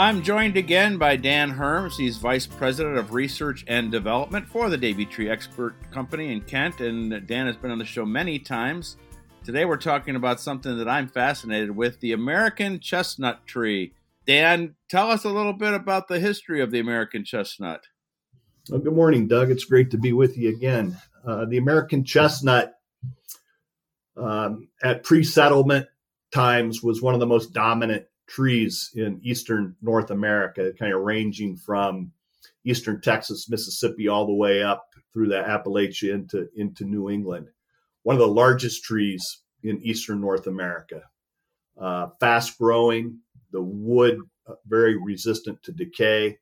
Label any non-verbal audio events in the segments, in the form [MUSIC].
I'm joined again by Dan Herms. He's Vice President of Research and Development for the Davey Tree Expert Company in Kent, and Dan has been on the show many times. Today we're talking about something that I'm fascinated with the American chestnut tree. Dan, tell us a little bit about the history of the American chestnut. Well, good morning, Doug. It's great to be with you again. Uh, the American chestnut um, at pre settlement times was one of the most dominant trees in eastern North America, kind of ranging from eastern Texas, Mississippi, all the way up through the Appalachia into, into New England. One of the largest trees in eastern North America. Uh, fast growing, the wood uh, very resistant to decay,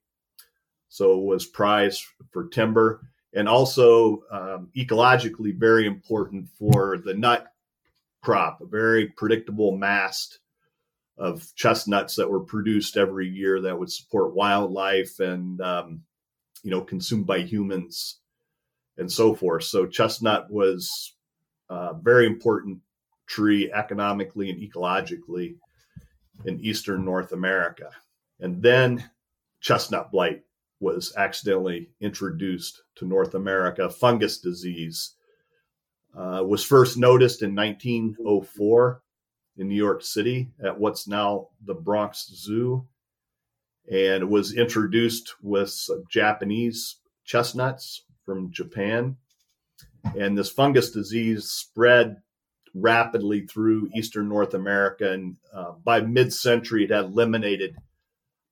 so was prized for timber, and also um, ecologically very important for the nut crop, a very predictable mast of chestnuts that were produced every year that would support wildlife and um, you know consumed by humans and so forth. So chestnut was a very important tree economically and ecologically in eastern North America. And then chestnut blight was accidentally introduced to North America. Fungus disease uh, was first noticed in 1904 in New York City at what's now the Bronx Zoo. And was introduced with Japanese chestnuts from Japan. And this fungus disease spread rapidly through Eastern North America. And uh, by mid century, it had eliminated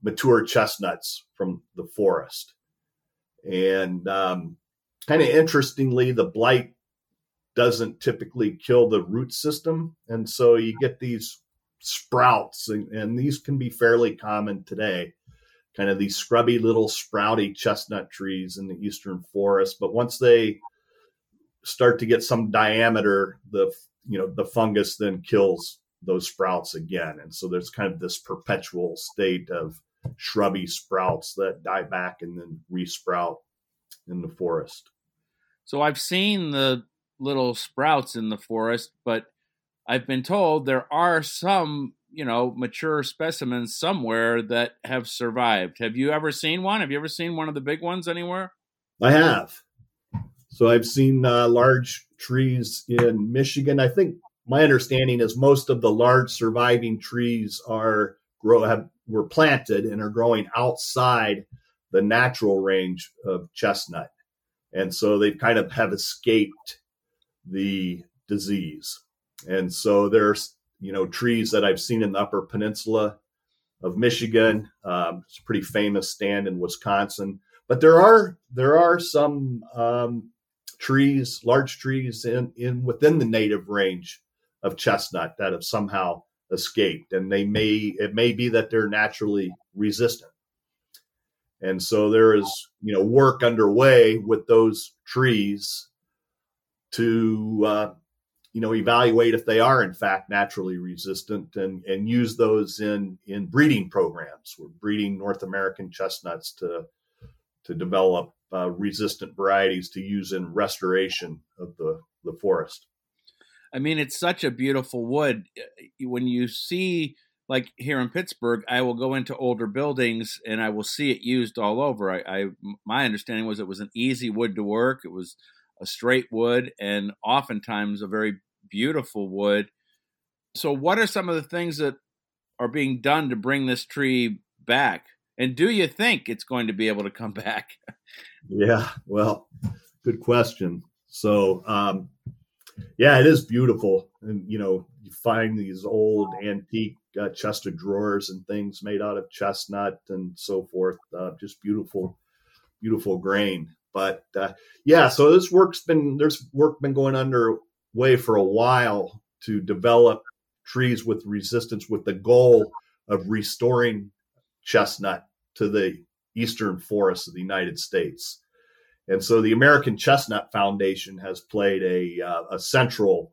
mature chestnuts from the forest. And um, kind of interestingly, the blight doesn't typically kill the root system. And so you get these sprouts, and, and these can be fairly common today kind of these scrubby little sprouty chestnut trees in the eastern forest. But once they start to get some diameter, the you know the fungus then kills those sprouts again, and so there's kind of this perpetual state of shrubby sprouts that die back and then resprout in the forest. So I've seen the little sprouts in the forest, but I've been told there are some, you know, mature specimens somewhere that have survived. Have you ever seen one? Have you ever seen one of the big ones anywhere? I have. So I've seen uh, large trees in Michigan. I think my understanding is most of the large surviving trees are grow have were planted and are growing outside the natural range of chestnut. And so they kind of have escaped the disease. And so there's, you know, trees that I've seen in the Upper Peninsula of Michigan. Um, it's a pretty famous stand in Wisconsin. But there are there are some um, trees, large trees in, in within the native range of chestnut that have somehow escaped, and they may it may be that they're naturally resistant. And so there is, you know, work underway with those trees to uh, you know evaluate if they are in fact naturally resistant and and use those in in breeding programs. We're breeding North American chestnuts to to develop uh, resistant varieties to use in restoration of the the forest. I mean, it's such a beautiful wood. When you see like here in Pittsburgh, I will go into older buildings and I will see it used all over. I, I my understanding was it was an easy wood to work. It was a straight wood and oftentimes a very beautiful wood. So, what are some of the things that are being done to bring this tree back? And do you think it's going to be able to come [LAUGHS] back? yeah, well, good question. So, um, yeah, it is beautiful, and you know, you find these old antique uh, chest of drawers and things made out of chestnut and so forth. Uh, just beautiful, beautiful grain. But uh, yeah, so this work's been there's work been going underway for a while to develop trees with resistance with the goal of restoring chestnut to the eastern forests of the United States. And so the American Chestnut Foundation has played a, uh, a central,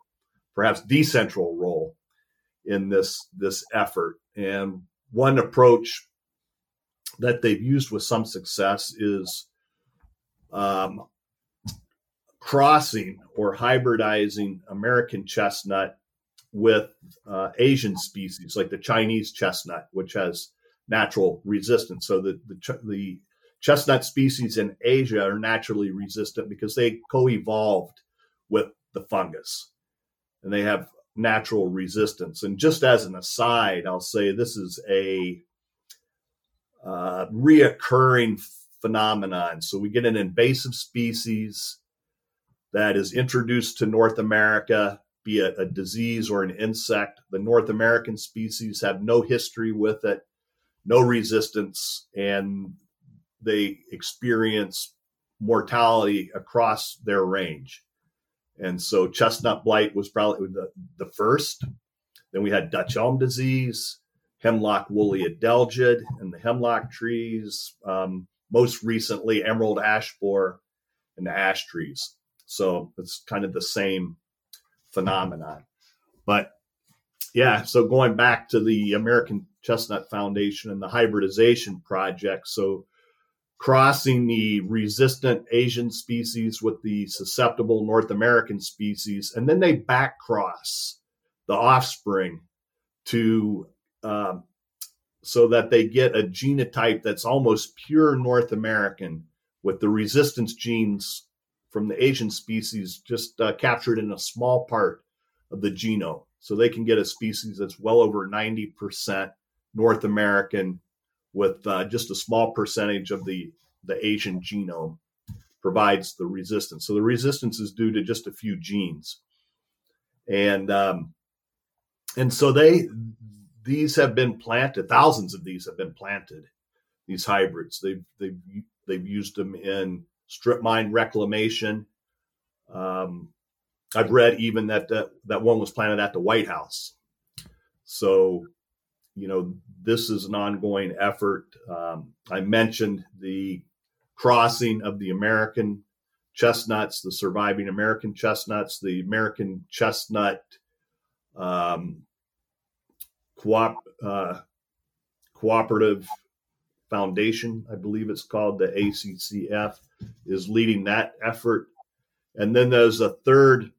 perhaps the central role in this, this effort. And one approach that they've used with some success is um, crossing or hybridizing American chestnut with uh, Asian species, like the Chinese chestnut, which has natural resistance. So the, the, the chestnut species in Asia are naturally resistant because they co-evolved with the fungus, and they have natural resistance. And just as an aside, I'll say this is a uh, reoccurring phenomenon. So we get an invasive species that is introduced to North America, be it a disease or an insect. The North American species have no history with it, no resistance, and they experience mortality across their range. And so chestnut blight was probably the, the first. Then we had Dutch elm disease, hemlock woolly adelgid, and the hemlock trees. Um, most recently, emerald ash borer and ash trees. So it's kind of the same phenomenon. But yeah, so going back to the American Chestnut Foundation and the hybridization project. So crossing the resistant Asian species with the susceptible North American species, and then they back cross the offspring to uh, so that they get a genotype that's almost pure North American with the resistance genes from the Asian species just uh, captured in a small part of the genome. So they can get a species that's well over 90% North American with uh, just a small percentage of the, the Asian genome provides the resistance. So the resistance is due to just a few genes. And um, and so they these have been planted. Thousands of these have been planted. These hybrids. They've they've they've used them in strip mine reclamation. Um, I've read even that, that that one was planted at the White House. So you know, this is an ongoing effort. Um, I mentioned the crossing of the American chestnuts, the surviving American chestnuts, the American chestnut um, uh, cooperative foundation, I believe it's called the ACCF, is leading that effort. And then there's a third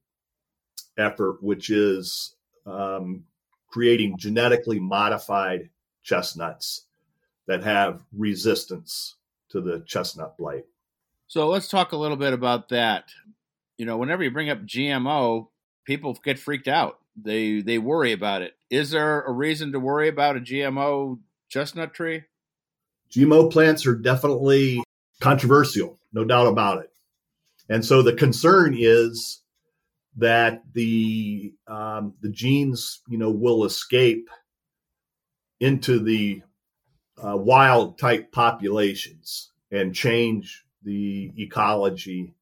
effort, which is um, creating genetically modified chestnuts that have resistance to the chestnut blight. So let's talk a little bit about that. You know, whenever you bring up GMO, people get freaked out. They they worry about it. Is there a reason to worry about a GMO chestnut tree? GMO plants are definitely controversial, no doubt about it. And so the concern is that the um, the genes, you know, will escape into the uh, wild type populations and change the ecology.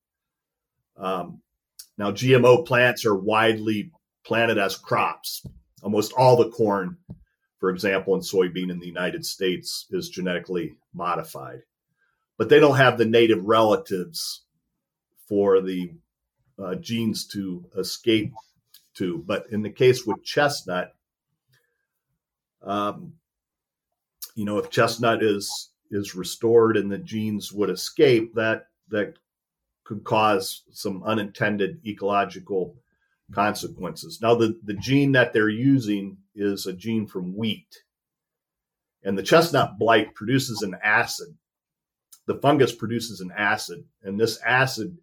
Um, now, GMO plants are widely planted as crops. Almost all the corn, for example, and soybean in the United States is genetically modified, but they don't have the native relatives for the uh, genes to escape to. But in the case with chestnut, um, you know, if chestnut is is restored and the genes would escape, that that could cause some unintended ecological consequences. Now, the, the gene that they're using is a gene from wheat. And the chestnut blight produces an acid. The fungus produces an acid, and this acid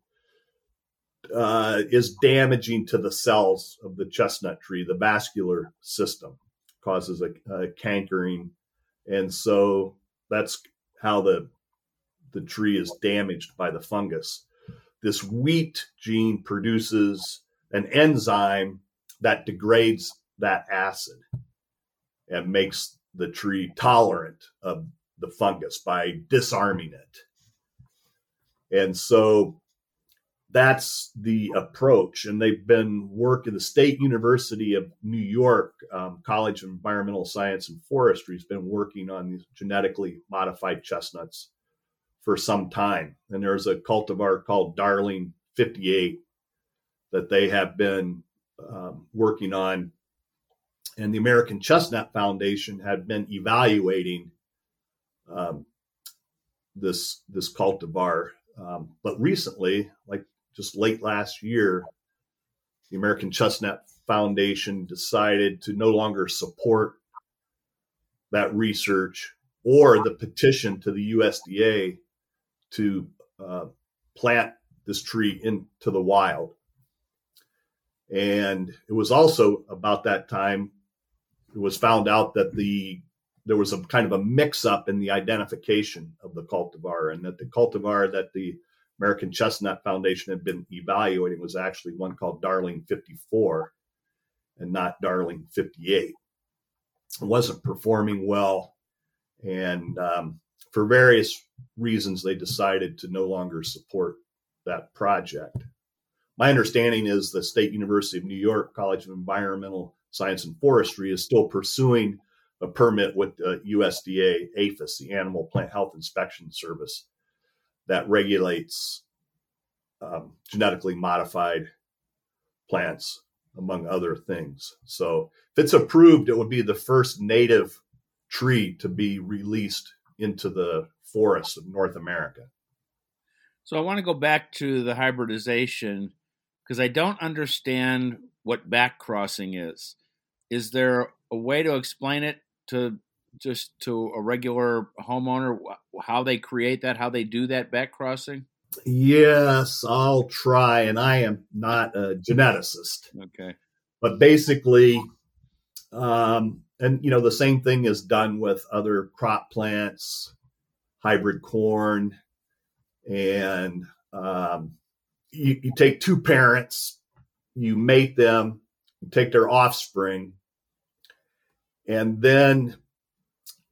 uh, is damaging to the cells of the chestnut tree, the vascular system, causes a, a cankering, and so that's how the the tree is damaged by the fungus. This wheat gene produces an enzyme that degrades that acid and makes the tree tolerant of the fungus by disarming it. And so that's the approach. And they've been working, the State University of New York um, College of Environmental Science and Forestry has been working on these genetically modified chestnuts for some time. And there's a cultivar called Darling 58 that they have been um, working on. And the American Chestnut Foundation had been evaluating um, this this cultivar, um, but recently, like just late last year, the American Chestnut Foundation decided to no longer support that research or the petition to the USDA to uh, plant this tree into the wild. And it was also about that time it was found out that the there was a kind of a mix up in the identification of the cultivar, and that the cultivar that the American Chestnut Foundation had been evaluating was actually one called Darling 54 and not Darling 58. It wasn't performing well, and um, for various reasons, they decided to no longer support that project. My understanding is the State University of New York College of Environmental Science and Forestry is still pursuing a permit with the USDA APHIS, the Animal Plant Health Inspection Service, that regulates um, genetically modified plants, among other things. So, if it's approved, it would be the first native tree to be released into the forests of North America. So, I want to go back to the hybridization because I don't understand what backcrossing is. Is there a way to explain it to just to a regular homeowner how they create that, how they do that backcrossing? Yes, I'll try, and I am not a geneticist. Okay, but basically, um, and you know, the same thing is done with other crop plants, hybrid corn, and um, you, you take two parents, you mate them, you take their offspring, and then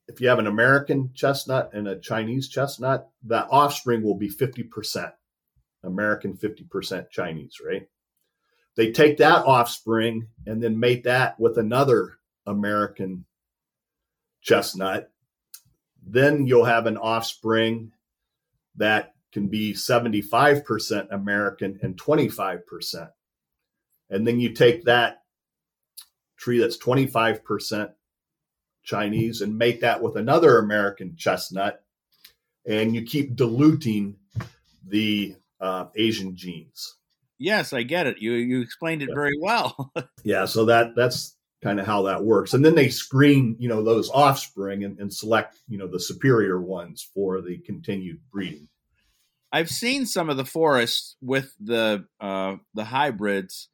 if you have an American chestnut and a Chinese chestnut, that offspring will be 50% American, 50% Chinese, right? They take that offspring and then mate that with another American chestnut. Then you'll have an offspring that can be 75% American and 25%. And then you take that tree that's 25% Chinese and make that with another American chestnut, and you keep diluting the uh, Asian genes. Yes, I get it. You you explained it yeah. very well. [LAUGHS] yeah, so that that's kind of how that works. And then they screen, you know, those offspring and, and select, you know, the superior ones for the continued breeding. I've seen some of the forests with the uh, the hybrids.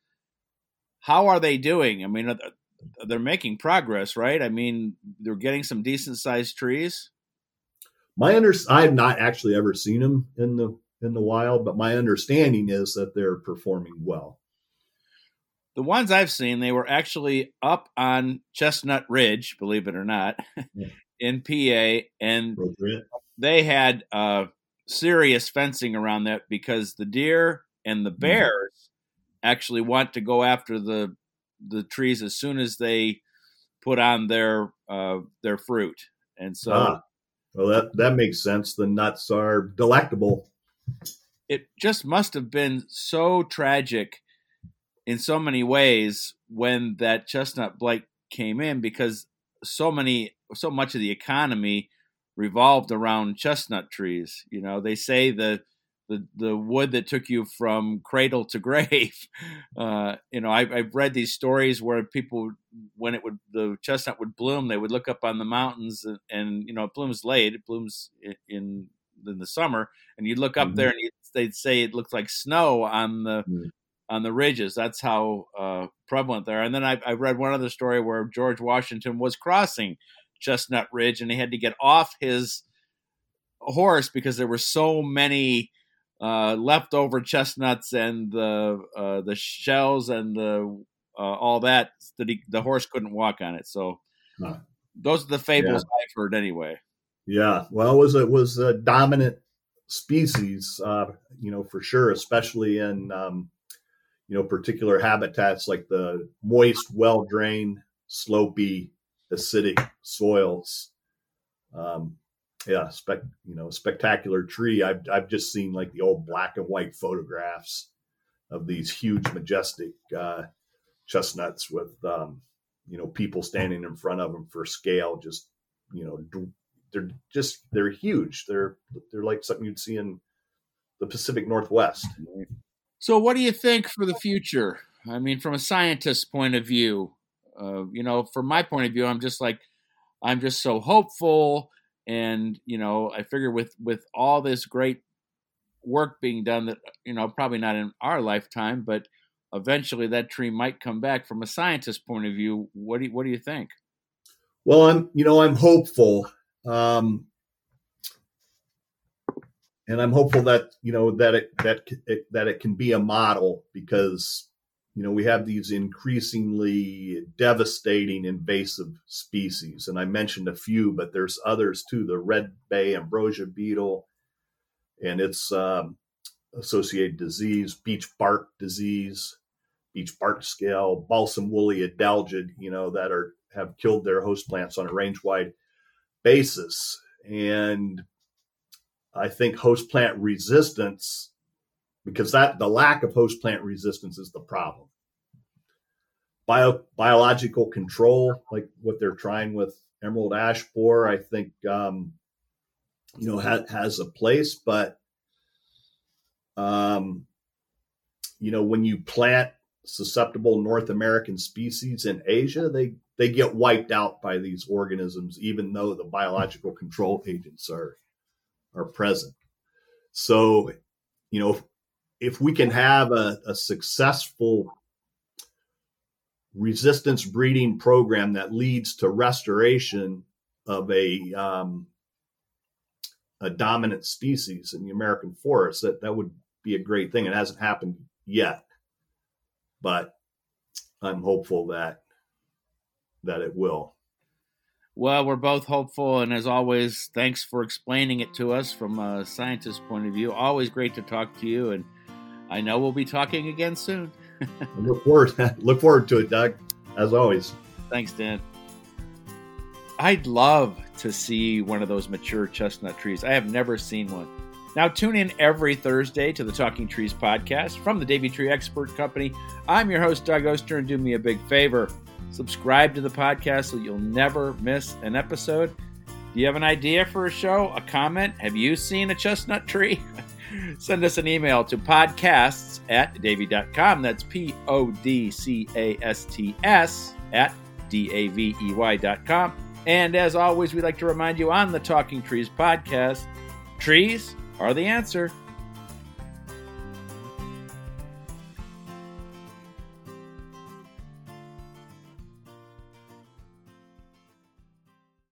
How are they doing? I mean, they're making progress, right? I mean, they're getting some decent sized trees. My under I've not actually ever seen them in the in the wild, but my understanding is that they're performing well. The ones I've seen, they were actually up on Chestnut Ridge, believe it or not, yeah. [LAUGHS] in PA, and they had uh, serious fencing around that because the deer and the mm. bears actually want to go after the the trees as soon as they put on their uh, their fruit, and so. Ah, well, that that makes sense. The nuts are delectable. It just must have been so tragic in so many ways when that chestnut blight came in because so many so much of the economy revolved around chestnut trees. You know, they say the the the wood that took you from cradle to [LAUGHS] grave. Uh, you know, I've, I've read these stories where people, when it would the chestnut would bloom, they would look up on the mountains and, and you know it blooms late. It blooms in in the summer, and you'd look up mm-hmm. there and they'd say it looked like snow on the mm-hmm. on the ridges. That's how uh, prevalent there. And then I, I read one other story where George Washington was crossing Chestnut Ridge, and he had to get off his horse because there were so many uh, leftover chestnuts and the uh, the shells and the uh, all that that he, the horse couldn't walk on it. So huh. those are the fables yeah. I've heard anyway. Yeah, well, it was it was a dominant species, uh, you know, for sure, especially in um, you know particular habitats like the moist, well drained, slopy, acidic soils. Um, yeah, spec, you know, spectacular tree. I've I've just seen like the old black and white photographs of these huge, majestic uh, chestnuts with, um, you know, people standing in front of them for scale. Just, you know, they're just they're huge. They're they're like something you'd see in the Pacific Northwest. So, what do you think for the future? I mean, from a scientist's point of view, uh, you know, from my point of view, I'm just like, I'm just so hopeful, and you know, I figure with with all this great work being done, that you know, probably not in our lifetime, but eventually that tree might come back. From a scientist's point of view, what do you, what do you think? Well, I'm you know I'm hopeful. Um, and I'm hopeful that you know that it that it, that it can be a model because you know we have these increasingly devastating invasive species, and I mentioned a few, but there's others too. The red bay ambrosia beetle and its um, associated disease, beech bark disease, beech bark scale, balsam woolly adelgid, you know that are have killed their host plants on a range wide basis, and I think host plant resistance, because that the lack of host plant resistance is the problem. Bio, biological control, like what they're trying with emerald ash borer, I think um, you know ha, has a place, but um, you know when you plant susceptible North American species in Asia, they they get wiped out by these organisms, even though the biological control agents are are present. So, you know, if, we can have a, a successful resistance breeding program that leads to restoration of a um, a dominant species in the American forest, that that would be a great thing. It hasn't happened yet, but I'm hopeful that that it will. Well, we're both hopeful, and as always, thanks for explaining it to us from a scientist's point of view. Always great to talk to you, and I know we'll be talking again soon. [LAUGHS] look forward, [LAUGHS] look forward to it, Doug. As always. Thanks, Dan. I'd love to see one of those mature chestnut trees. I have never seen one. Now, tune in every Thursday to the Talking Trees podcast from the Davey Tree Expert Company. I'm your host, Doug Oster, and do me a big favor Subscribe to the podcast so you'll never miss an episode. Do you have an idea for a show, a comment? Have you seen a chestnut tree? [LAUGHS] Send us an email to podcasts at davey.com. That's P O D C A S T S at D A V E Y.com. And as always, we'd like to remind you on the Talking Trees podcast trees are the answer.